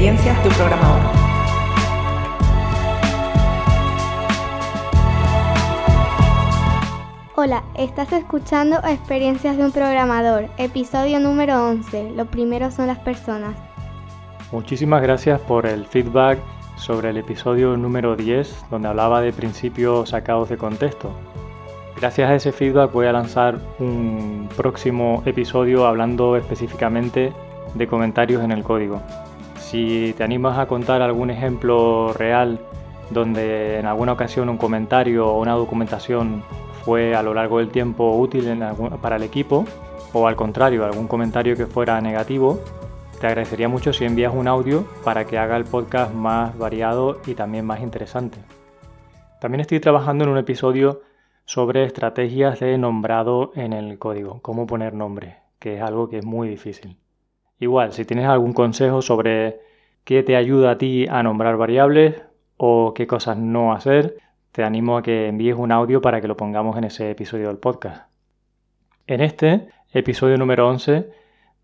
Experiencias de un programador. Hola, estás escuchando Experiencias de un programador, episodio número 11. Lo primero son las personas. Muchísimas gracias por el feedback sobre el episodio número 10, donde hablaba de principios sacados de contexto. Gracias a ese feedback voy a lanzar un próximo episodio hablando específicamente de comentarios en el código. Si te animas a contar algún ejemplo real donde en alguna ocasión un comentario o una documentación fue a lo largo del tiempo útil para el equipo, o al contrario, algún comentario que fuera negativo, te agradecería mucho si envías un audio para que haga el podcast más variado y también más interesante. También estoy trabajando en un episodio sobre estrategias de nombrado en el código, cómo poner nombre, que es algo que es muy difícil. Igual, si tienes algún consejo sobre qué te ayuda a ti a nombrar variables o qué cosas no hacer, te animo a que envíes un audio para que lo pongamos en ese episodio del podcast. En este episodio número 11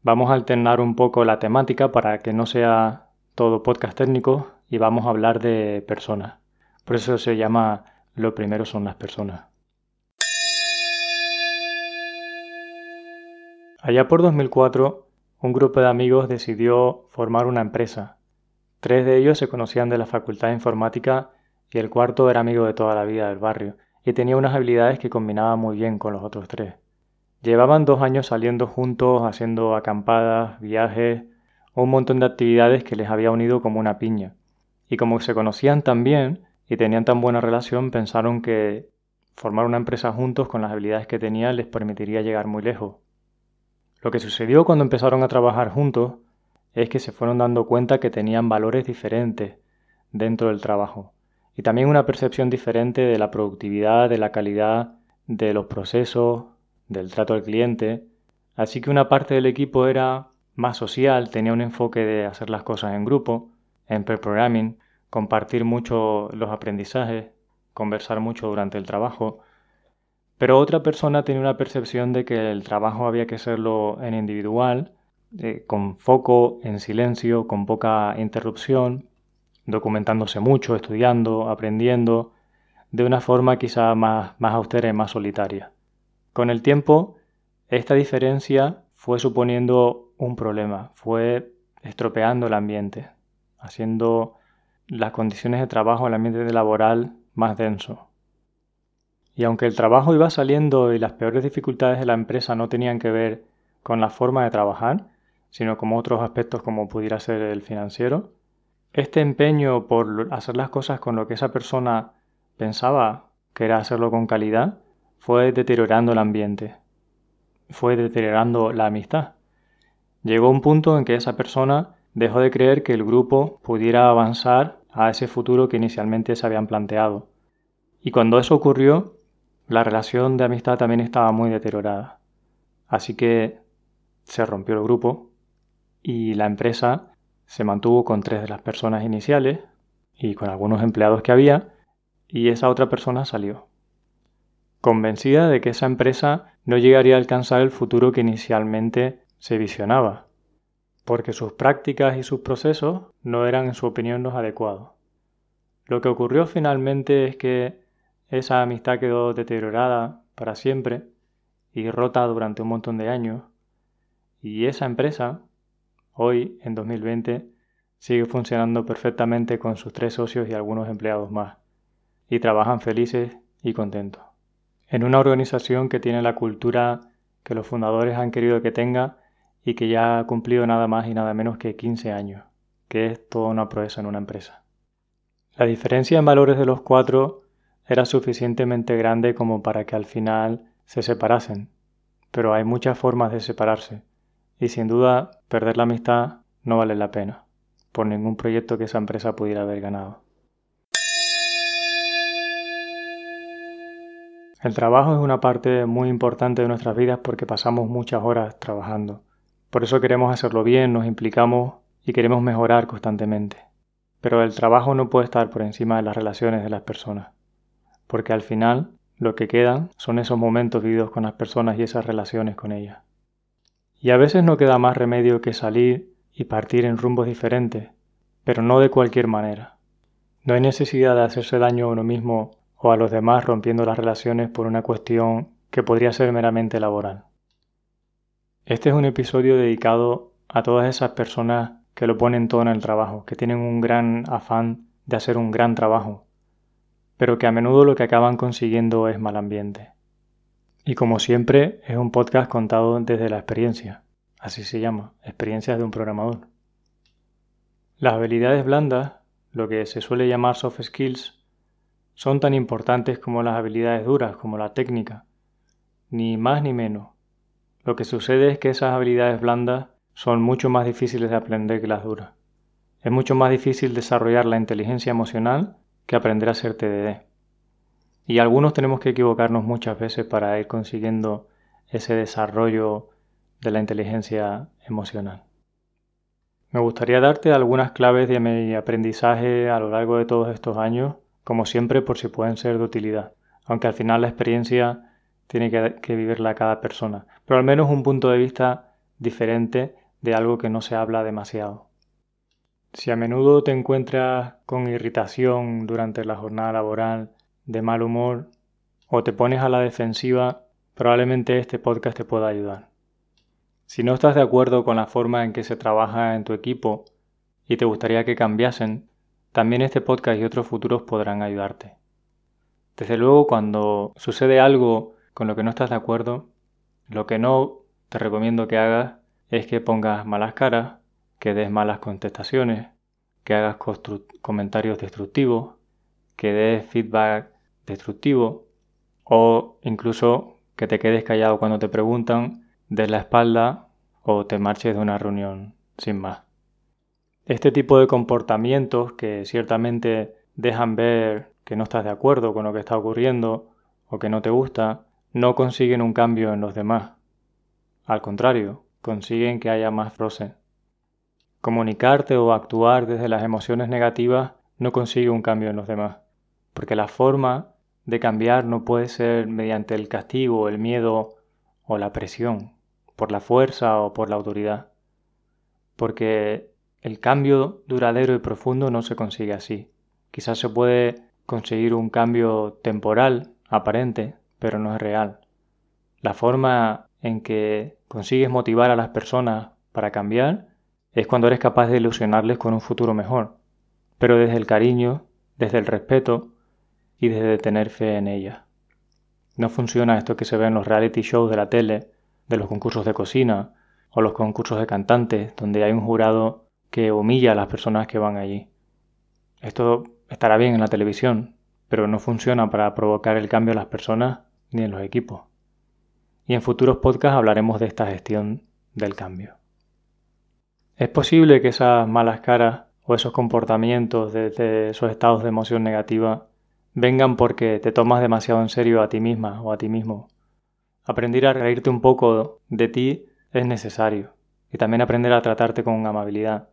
vamos a alternar un poco la temática para que no sea todo podcast técnico y vamos a hablar de personas. Por eso se llama Lo primero son las personas. Allá por 2004, un grupo de amigos decidió formar una empresa. Tres de ellos se conocían de la Facultad de Informática y el cuarto era amigo de toda la vida del barrio y tenía unas habilidades que combinaban muy bien con los otros tres. Llevaban dos años saliendo juntos, haciendo acampadas, viajes, un montón de actividades que les había unido como una piña. Y como se conocían tan bien y tenían tan buena relación, pensaron que formar una empresa juntos con las habilidades que tenían les permitiría llegar muy lejos. Lo que sucedió cuando empezaron a trabajar juntos es que se fueron dando cuenta que tenían valores diferentes dentro del trabajo y también una percepción diferente de la productividad, de la calidad de los procesos, del trato al cliente. Así que una parte del equipo era más social, tenía un enfoque de hacer las cosas en grupo, en pre-programming, compartir mucho los aprendizajes, conversar mucho durante el trabajo. Pero otra persona tenía una percepción de que el trabajo había que hacerlo en individual, eh, con foco, en silencio, con poca interrupción, documentándose mucho, estudiando, aprendiendo, de una forma quizá más, austera y más solitaria. Con el tiempo, esta diferencia fue suponiendo un problema, fue estropeando el ambiente, haciendo las condiciones de trabajo, el ambiente laboral más denso. Y aunque el trabajo iba saliendo y las peores dificultades de la empresa no tenían que ver con la forma de trabajar, sino con otros aspectos como pudiera ser el financiero, este empeño por hacer las cosas con lo que esa persona pensaba que era hacerlo con calidad, fue deteriorando el ambiente, fue deteriorando la amistad. Llegó un punto en que esa persona dejó de creer que el grupo pudiera avanzar a ese futuro que inicialmente se habían planteado. Y cuando eso ocurrió, la relación de amistad también estaba muy deteriorada. Así que se rompió el grupo y la empresa se mantuvo con tres de las personas iniciales y con algunos empleados que había y esa otra persona salió convencida de que esa empresa no llegaría a alcanzar el futuro que inicialmente se visionaba, porque sus prácticas y sus procesos no eran en su opinión los adecuados. Lo que ocurrió finalmente es que esa amistad quedó deteriorada para siempre y rota durante un montón de años, y esa empresa, hoy, en 2020, sigue funcionando perfectamente con sus tres socios y algunos empleados más, y trabajan felices y contentos en una organización que tiene la cultura que los fundadores han querido que tenga y que ya ha cumplido nada más y nada menos que 15 años, que es toda una proeza en una empresa. La diferencia en valores de los cuatro era suficientemente grande como para que al final se separasen, pero hay muchas formas de separarse, y sin duda perder la amistad no vale la pena, por ningún proyecto que esa empresa pudiera haber ganado. El trabajo es una parte muy importante de nuestras vidas porque pasamos muchas horas trabajando. Por eso queremos hacerlo bien, nos implicamos y queremos mejorar constantemente. Pero el trabajo no puede estar por encima de las relaciones de las personas, porque al final lo que quedan son esos momentos vividos con las personas y esas relaciones con ellas. Y a veces no queda más remedio que salir y partir en rumbos diferentes, pero no de cualquier manera. No hay necesidad de hacerse daño a uno mismo o a los demás rompiendo las relaciones por una cuestión que podría ser meramente laboral. Este es un episodio dedicado a todas esas personas que lo ponen todo en el trabajo, que tienen un gran afán de hacer un gran trabajo, pero que a menudo lo que acaban consiguiendo es mal ambiente. Y como siempre, es un podcast contado desde la experiencia, así se llama, experiencias de un programador. Las habilidades blandas, lo que se suele llamar soft skills, son tan importantes como las habilidades duras, como la técnica, ni más ni menos. Lo que sucede es que esas habilidades blandas son mucho más difíciles de aprender que las duras. Es mucho más difícil desarrollar la inteligencia emocional que aprender a ser TDD. Y algunos tenemos que equivocarnos muchas veces para ir consiguiendo ese desarrollo de la inteligencia emocional. Me gustaría darte algunas claves de mi aprendizaje a lo largo de todos estos años, como siempre por si pueden ser de utilidad, aunque al final la experiencia tiene que, vivirla cada persona, pero al menos un punto de vista diferente de algo que no se habla demasiado. Si a menudo te encuentras con irritación durante la jornada laboral, de mal humor o te pones a la defensiva, probablemente este podcast te pueda ayudar. Si no estás de acuerdo con la forma en que se trabaja en tu equipo y te gustaría que cambiasen, también este podcast y otros futuros podrán ayudarte. Desde luego, cuando sucede algo con lo que no estás de acuerdo, lo que no te recomiendo que hagas es que pongas malas caras, que des malas contestaciones, que hagas comentarios destructivos, que des feedback destructivo o incluso que te quedes callado cuando te preguntan des la espalda o te marches de una reunión sin más. Este tipo de comportamientos que ciertamente dejan ver que no estás de acuerdo con lo que está ocurriendo o que no te gusta, no consiguen un cambio en los demás. Al contrario, consiguen que haya más roce. Comunicarte o actuar desde las emociones negativas no consigue un cambio en los demás, porque la forma de cambiar no puede ser mediante el castigo, el miedo o la presión por la fuerza o por la autoridad, porque el cambio duradero y profundo no se consigue así. Quizás se puede conseguir un cambio temporal, aparente, pero no es real. La forma en que consigues motivar a las personas para cambiar es cuando eres capaz de ilusionarles con un futuro mejor, pero desde el cariño, desde el respeto y desde tener fe en ellas. No funciona esto que se ve en los reality shows de la tele, de los concursos de cocina o los concursos de cantantes, donde hay un jurado que humilla a las personas que van allí. Esto estará bien en la televisión, pero no funciona para provocar el cambio en las personas ni en los equipos. Y en futuros podcasts hablaremos de esta gestión del cambio. Es posible que esas malas caras o esos comportamientos de, esos estados de emoción negativa vengan porque te tomas demasiado en serio a ti misma o a ti mismo Aprender a reírte un poco de ti es necesario y también aprender a tratarte con amabilidad,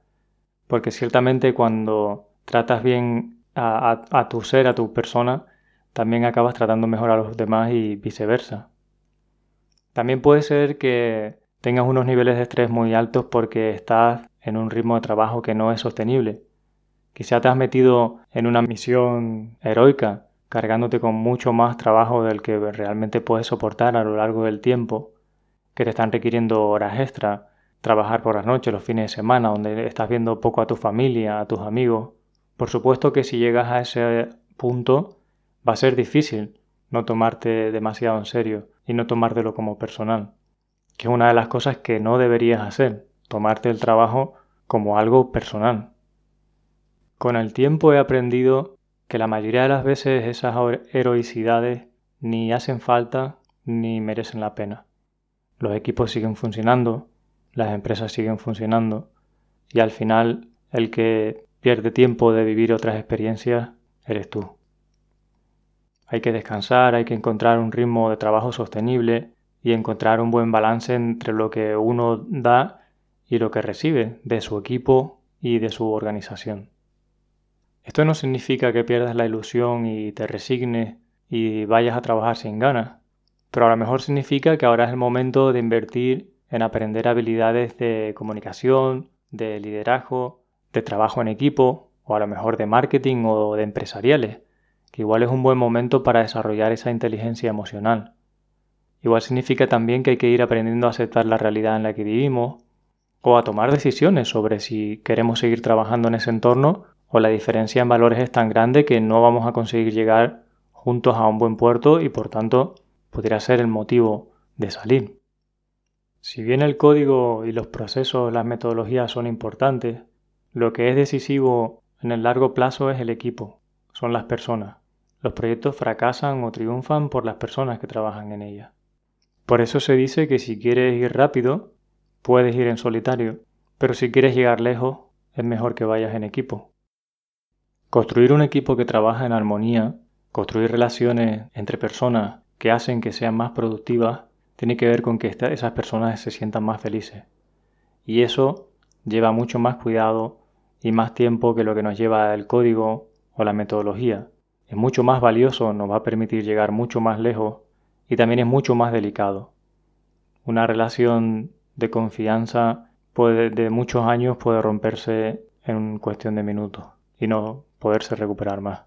porque ciertamente cuando tratas bien a, tu ser, a tu persona, también acabas tratando mejor a los demás y viceversa. También puede ser que tengas unos niveles de estrés muy altos porque estás en un ritmo de trabajo que no es sostenible. Quizá te has metido en una misión heroica cargándote con mucho más trabajo del que realmente puedes soportar a lo largo del tiempo, que te están requiriendo horas extra, trabajar por las noches, los fines de semana, donde estás viendo poco a tu familia, a tus amigos. Por supuesto que si llegas a ese punto va a ser difícil no tomarte demasiado en serio y no tomártelo como personal, que es una de las cosas que no deberías hacer, tomarte el trabajo como algo personal. Con el tiempo he aprendido que la mayoría de las veces esas heroicidades ni hacen falta ni merecen la pena. Los equipos siguen funcionando, las empresas siguen funcionando y al final el que pierde tiempo de vivir otras experiencias eres tú. Hay que descansar, hay que encontrar un ritmo de trabajo sostenible y encontrar un buen balance entre lo que uno da y lo que recibe de su equipo y de su organización. Esto no significa que pierdas la ilusión y te resignes y vayas a trabajar sin ganas, pero a lo mejor significa que ahora es el momento de invertir en aprender habilidades de comunicación, de liderazgo, de trabajo en equipo o a lo mejor de marketing o de empresariales, que igual es un buen momento para desarrollar esa inteligencia emocional. Igual significa también que hay que ir aprendiendo a aceptar la realidad en la que vivimos o a tomar decisiones sobre si queremos seguir trabajando en ese entorno o la diferencia en valores es tan grande que no vamos a conseguir llegar juntos a un buen puerto y por tanto podría ser el motivo de salir. Si bien el código y los procesos, las metodologías son importantes, lo que es decisivo en el largo plazo es el equipo, son las personas. Los proyectos fracasan o triunfan por las personas que trabajan en ellas. Por eso se dice que si quieres ir rápido, puedes ir en solitario, pero si quieres llegar lejos, es mejor que vayas en equipo. Construir un equipo que trabaja en armonía, construir relaciones entre personas que hacen que sean más productivas, tiene que ver con que esas personas se sientan más felices. Y eso lleva mucho más cuidado y más tiempo que lo que nos lleva el código o la metodología. Es mucho más valioso, nos va a permitir llegar mucho más lejos y también es mucho más delicado. Una relación de confianza puede, de muchos años puede romperse en cuestión de minutos y no poderse recuperar más.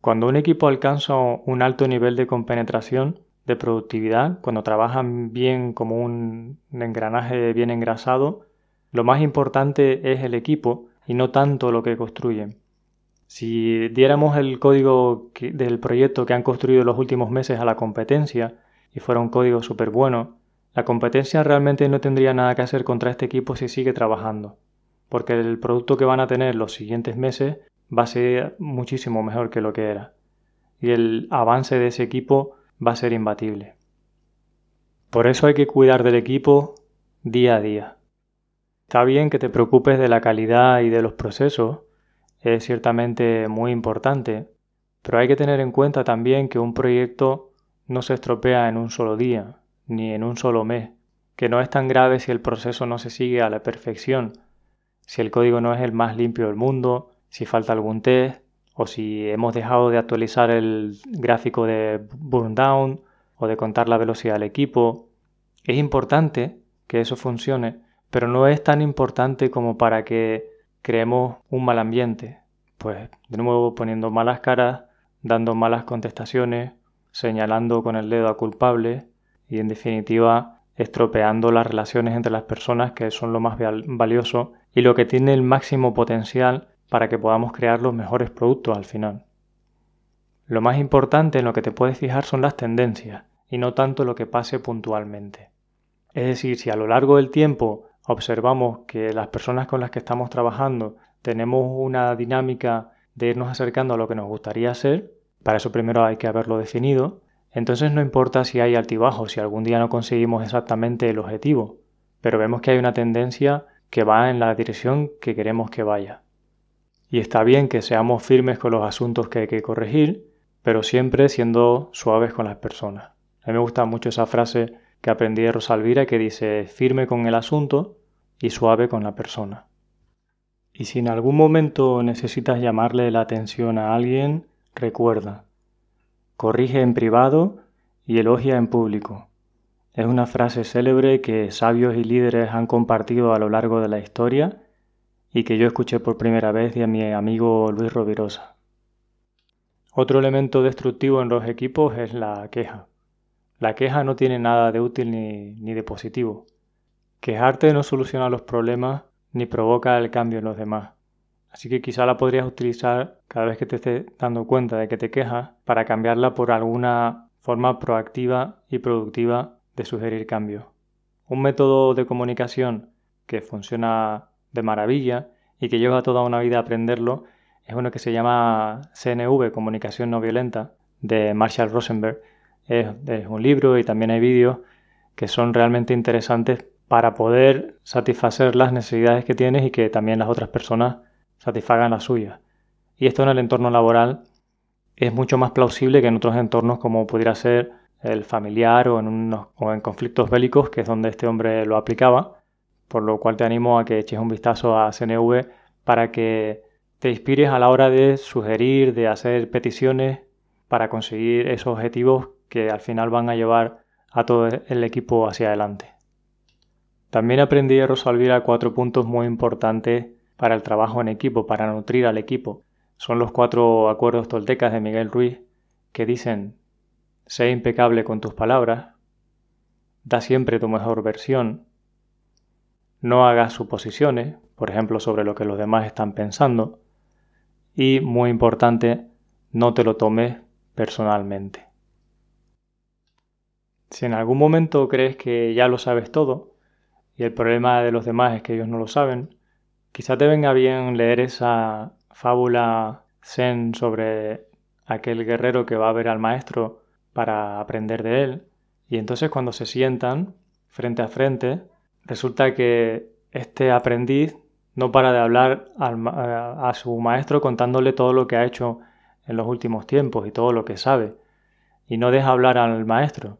Cuando un equipo alcanza un alto nivel de compenetración, de productividad, cuando trabajan bien como un engranaje bien engrasado, lo más importante es el equipo y no tanto lo que construyen. Si diéramos el código del proyecto que han construido los últimos meses a la competencia y fuera un código súper bueno, la competencia realmente no tendría nada que hacer contra este equipo si sigue trabajando, porque el producto que van a tener los siguientes meses va a ser muchísimo mejor que lo que era, y el avance de ese equipo va a ser imbatible. Por eso hay que cuidar del equipo día a día. Está bien que te preocupes de la calidad y de los procesos, es ciertamente muy importante, pero hay que tener en cuenta también que un proyecto no se estropea en un solo día, ni en un solo mes, que no es tan grave si el proceso no se sigue a la perfección, si el código no es el más limpio del mundo, si falta algún test, o si hemos dejado de actualizar el gráfico de burn down o de contar la velocidad del equipo. Es importante que eso funcione, pero no es tan importante como para que creemos un mal ambiente. Pues de nuevo poniendo malas caras, dando malas contestaciones, señalando con el dedo a culpables y en definitiva estropeando las relaciones entre las personas que son lo más valioso y lo que tiene el máximo potencial para que podamos crear los mejores productos al final. Lo más importante en lo que te puedes fijar son las tendencias y no tanto lo que pase puntualmente. Es decir, si a lo largo del tiempo observamos que las personas con las que estamos trabajando tenemos una dinámica de irnos acercando a lo que nos gustaría hacer, para eso primero hay que haberlo definido, entonces no importa si hay altibajos, si algún día no conseguimos exactamente el objetivo, pero vemos que hay una tendencia que va en la dirección que queremos que vaya. Y está bien que seamos firmes con los asuntos que hay que corregir, pero siempre siendo suaves con las personas. A mí me gusta mucho esa frase que aprendí de Rosalvira que dice firme con el asunto y suave con la persona. Y si en algún momento necesitas llamarle la atención a alguien, recuerda, corrige en privado y elogia en público. Es una frase célebre que sabios y líderes han compartido a lo largo de la historia y que yo escuché por primera vez de mi amigo Luis Rovirosa. Otro elemento destructivo en los equipos es la queja. La queja no tiene nada de útil ni, de positivo. Quejarte no soluciona los problemas ni provoca el cambio en los demás. Así que quizá la podrías utilizar cada vez que te estés dando cuenta de que te quejas para cambiarla por alguna forma proactiva y productiva de sugerir cambio. Un método de comunicación que funciona de maravilla y que lleva toda una vida aprenderlo es uno que se llama CNV, Comunicación No Violenta, de Marshall Rosenberg, es, un libro y también hay vídeos que son realmente interesantes para poder satisfacer las necesidades que tienes y que también las otras personas satisfagan las suyas. Y esto en el entorno laboral es mucho más plausible que en otros entornos como pudiera ser el familiar o en, o en conflictos bélicos, que es donde este hombre lo aplicaba, por lo cual te animo a que eches un vistazo a CNV para que te inspires a la hora de sugerir, de hacer peticiones para conseguir esos objetivos que al final van a llevar a todo el equipo hacia adelante. También aprendí de Rosalvira cuatro puntos muy importantes para el trabajo en equipo, para nutrir al equipo. Son los cuatro acuerdos toltecas de Miguel Ruiz que dicen, sé impecable con tus palabras, da siempre tu mejor versión, no hagas suposiciones, por ejemplo, sobre lo que los demás están pensando, y, muy importante, no te lo tomes personalmente. Si en algún momento crees que ya lo sabes todo, y el problema de los demás es que ellos no lo saben, quizá te venga bien leer esa fábula zen sobre aquel guerrero que va a ver al maestro para aprender de él, y entonces cuando se sientan frente a frente, resulta que este aprendiz no para de hablar a, su maestro contándole todo lo que ha hecho en los últimos tiempos y todo lo que sabe, y no deja hablar al maestro,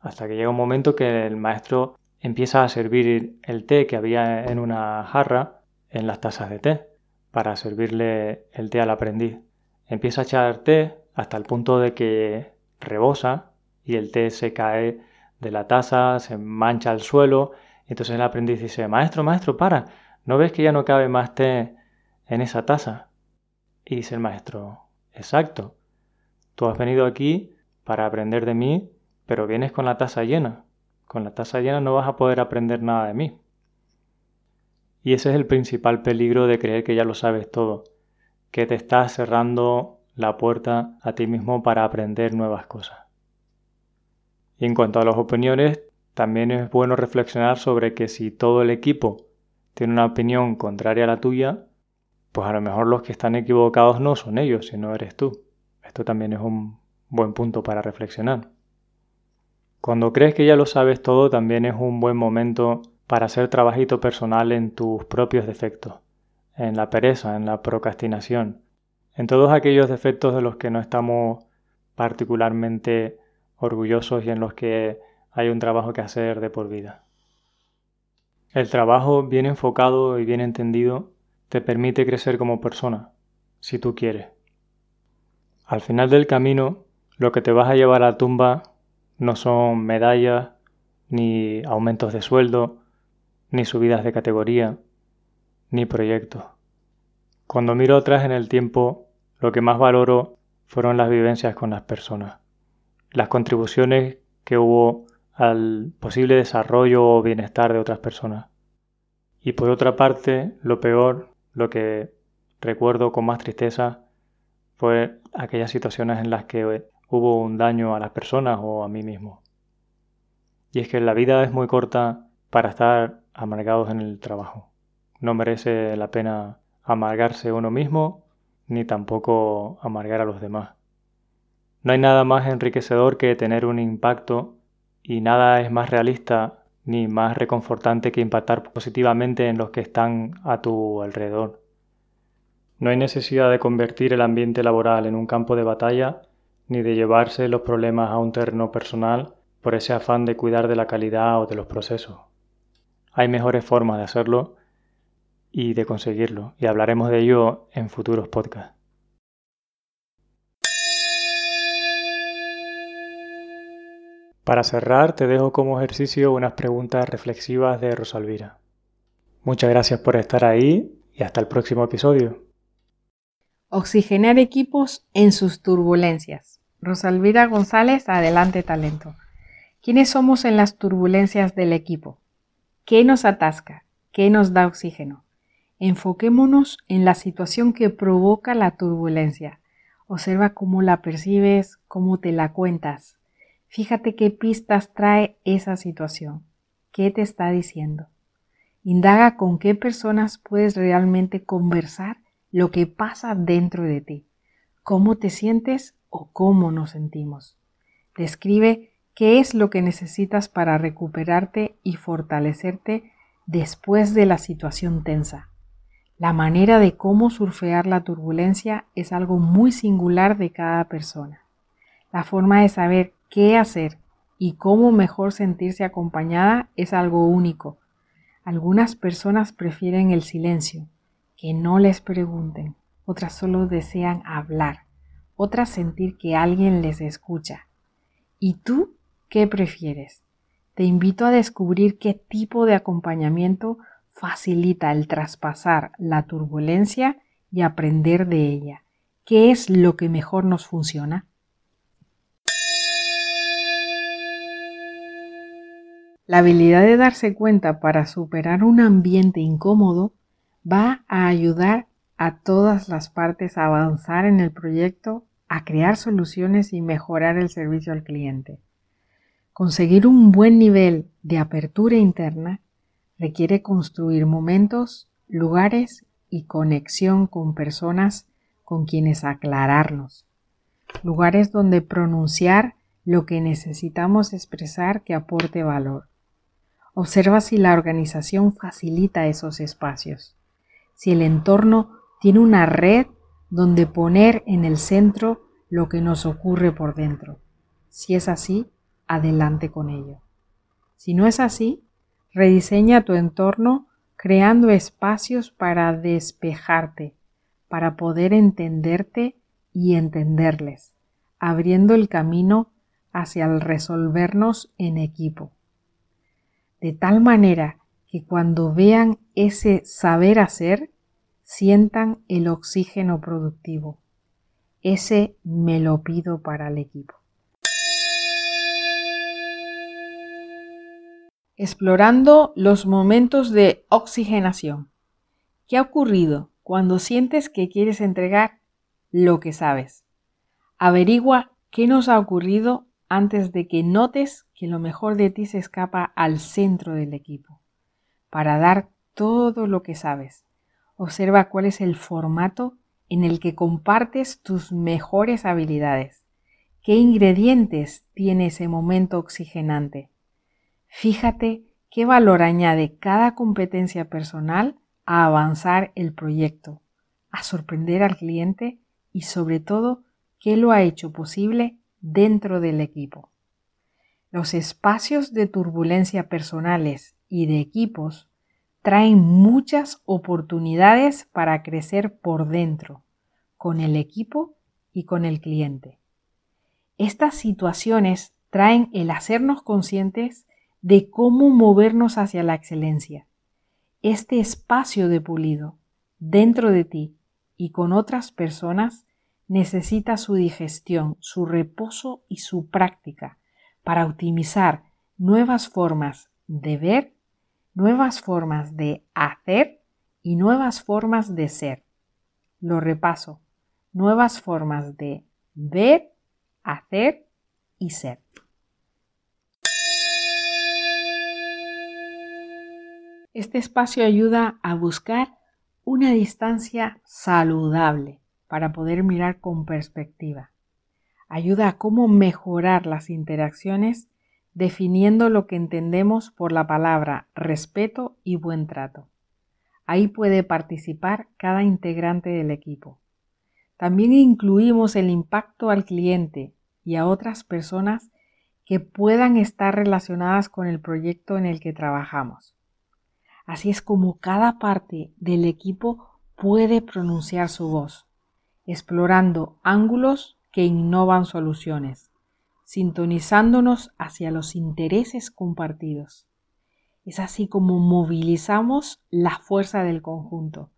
hasta que llega un momento que el maestro empieza a servir el té que había en una jarra en las tazas de té, para servirle el té al aprendiz. Empieza a echar té hasta el punto de que rebosa y el té se cae de la taza, se mancha al suelo. entonces el aprendiz dice, maestro, maestro, para, ¿no ves que ya no cabe más té en esa taza? Y dice el maestro, exacto, tú has venido aquí para aprender de mí, pero vienes con la taza llena. Con la taza llena no vas a poder aprender nada de mí. Y ese es el principal peligro de creer que ya lo sabes todo, que te estás cerrando la puerta a ti mismo para aprender nuevas cosas. Y en cuanto a las opiniones, también es bueno reflexionar sobre que si todo el equipo tiene una opinión contraria a la tuya, pues a lo mejor los que están equivocados no son ellos, sino eres tú. Esto también es un buen punto para reflexionar. Cuando crees que ya lo sabes todo, también es un buen momento para hacer trabajito personal en tus propios defectos, en la pereza, en la procrastinación, en todos aquellos defectos de los que no estamos particularmente orgullosos y en los que hay un trabajo que hacer de por vida. El trabajo bien enfocado y bien entendido te permite crecer como persona, si tú quieres. Al final del camino, lo que te vas a llevar a la tumba no son medallas, ni aumentos de sueldo, ni subidas de categoría, ni proyectos. Cuando miro atrás en el tiempo, lo que más valoro fueron las vivencias con las personas las contribuciones que hubo al posible desarrollo o bienestar de otras personas. Y por otra parte, lo peor, lo que recuerdo con más tristeza, fue aquellas situaciones en las que hubo un daño a las personas o a mí mismo. Y es que la vida es muy corta para estar amargados en el trabajo. No merece la pena amargarse uno mismo ni tampoco amargar a los demás. No hay nada más enriquecedor que tener un impacto y nada es más realista ni más reconfortante que impactar positivamente en los que están a tu alrededor. No hay necesidad de convertir el ambiente laboral en un campo de batalla ni de llevarse los problemas a un terreno personal por ese afán de cuidar de la calidad o de los procesos. Hay mejores formas de hacerlo y de conseguirlo, y hablaremos de ello en futuros podcasts. Para cerrar, te dejo como ejercicio unas preguntas reflexivas de Rosalvira. Muchas gracias por estar ahí y hasta el próximo episodio. Oxigenar equipos en sus turbulencias. Rosalvira González, adelante talento. ¿Quiénes somos en las turbulencias del equipo? ¿Qué nos atasca? ¿Qué nos da oxígeno? Enfoquémonos en la situación que provoca la turbulencia. Observa cómo la percibes, cómo te la cuentas. Fíjate qué pistas trae esa situación. ¿Qué te está diciendo? Indaga con qué personas puedes realmente conversar lo que pasa dentro de ti. ¿Cómo te sientes o cómo nos sentimos? Describe qué es lo que necesitas para recuperarte y fortalecerte después de la situación tensa. La manera de cómo surfear la turbulencia es algo muy singular de cada persona. La forma de saber qué hacer y cómo mejor sentirse acompañada es algo único. Algunas personas prefieren el silencio, que no les pregunten, otras solo desean hablar, otras sentir que alguien les escucha. ¿Y tú qué prefieres? Te invito a descubrir qué tipo de acompañamiento facilita el traspasar la turbulencia y aprender de ella. ¿Qué es lo que mejor nos funciona? La habilidad de darse cuenta para superar un ambiente incómodo va a ayudar a todas las partes a avanzar en el proyecto, a crear soluciones y mejorar el servicio al cliente. Conseguir un buen nivel de apertura interna requiere construir momentos, lugares y conexión con personas con quienes aclararnos. Lugares donde pronunciar lo que necesitamos expresar que aporte valor. Observa si la organización facilita esos espacios, si el entorno tiene una red donde poner en el centro lo que nos ocurre por dentro. Si es así, adelante con ello. Si no es así, rediseña tu entorno creando espacios para despejarte, para poder entenderte y entenderles, abriendo el camino hacia el resolvernos en equipo de tal manera que cuando vean ese saber hacer, sientan el oxígeno productivo. Ese me lo pido para el equipo. Explorando los momentos de oxigenación. ¿Qué ha ocurrido cuando sientes que quieres entregar lo que sabes? Averigua qué nos ha ocurrido antes de que notes que lo mejor de ti se escapa al centro del equipo, para dar todo lo que sabes. Observa cuál es el formato en el que compartes tus mejores habilidades. ¿Qué ingredientes tiene ese momento oxigenante? Fíjate qué valor añade cada competencia personal a avanzar el proyecto, a sorprender al cliente y sobre todo qué lo ha hecho posible dentro del equipo. Los espacios de turbulencia personales y de equipos traen muchas oportunidades para crecer por dentro, con el equipo y con el cliente. Estas situaciones traen el hacernos conscientes de cómo movernos hacia la excelencia. Este espacio de pulido dentro de ti y con otras personas necesita su digestión, su reposo y su práctica para optimizar nuevas formas de ver, nuevas formas de hacer y nuevas formas de ser. Lo repaso, nuevas formas de ver, hacer y ser. Este espacio ayuda a buscar una distancia saludable para poder mirar con perspectiva. Ayuda a cómo mejorar las interacciones definiendo lo que entendemos por la palabra respeto y buen trato. Ahí puede participar cada integrante del equipo. También incluimos el impacto al cliente y a otras personas que puedan estar relacionadas con el proyecto en el que trabajamos. Así es como cada parte del equipo puede pronunciar su voz explorando ángulos que innovan soluciones, sintonizándonos hacia los intereses compartidos. Es así como movilizamos la fuerza del conjunto,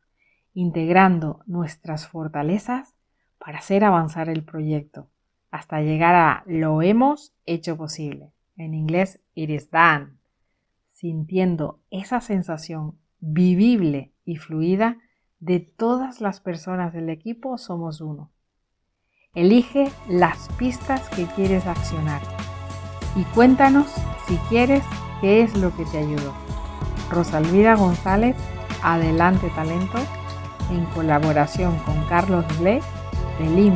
integrando nuestras fortalezas para hacer avanzar el proyecto, hasta llegar a lo hemos hecho posible. En inglés, it is done. Sintiendo esa sensación vivible y fluida de todas las personas del equipo somos uno. Elige las pistas que quieres accionar y cuéntanos si quieres qué es lo que te ayudó. Rosalvira González, Adelante Talento, en colaboración con Carlos Ble de Lean